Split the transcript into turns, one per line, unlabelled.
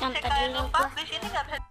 jadi kalau lupa di sini nggak bisa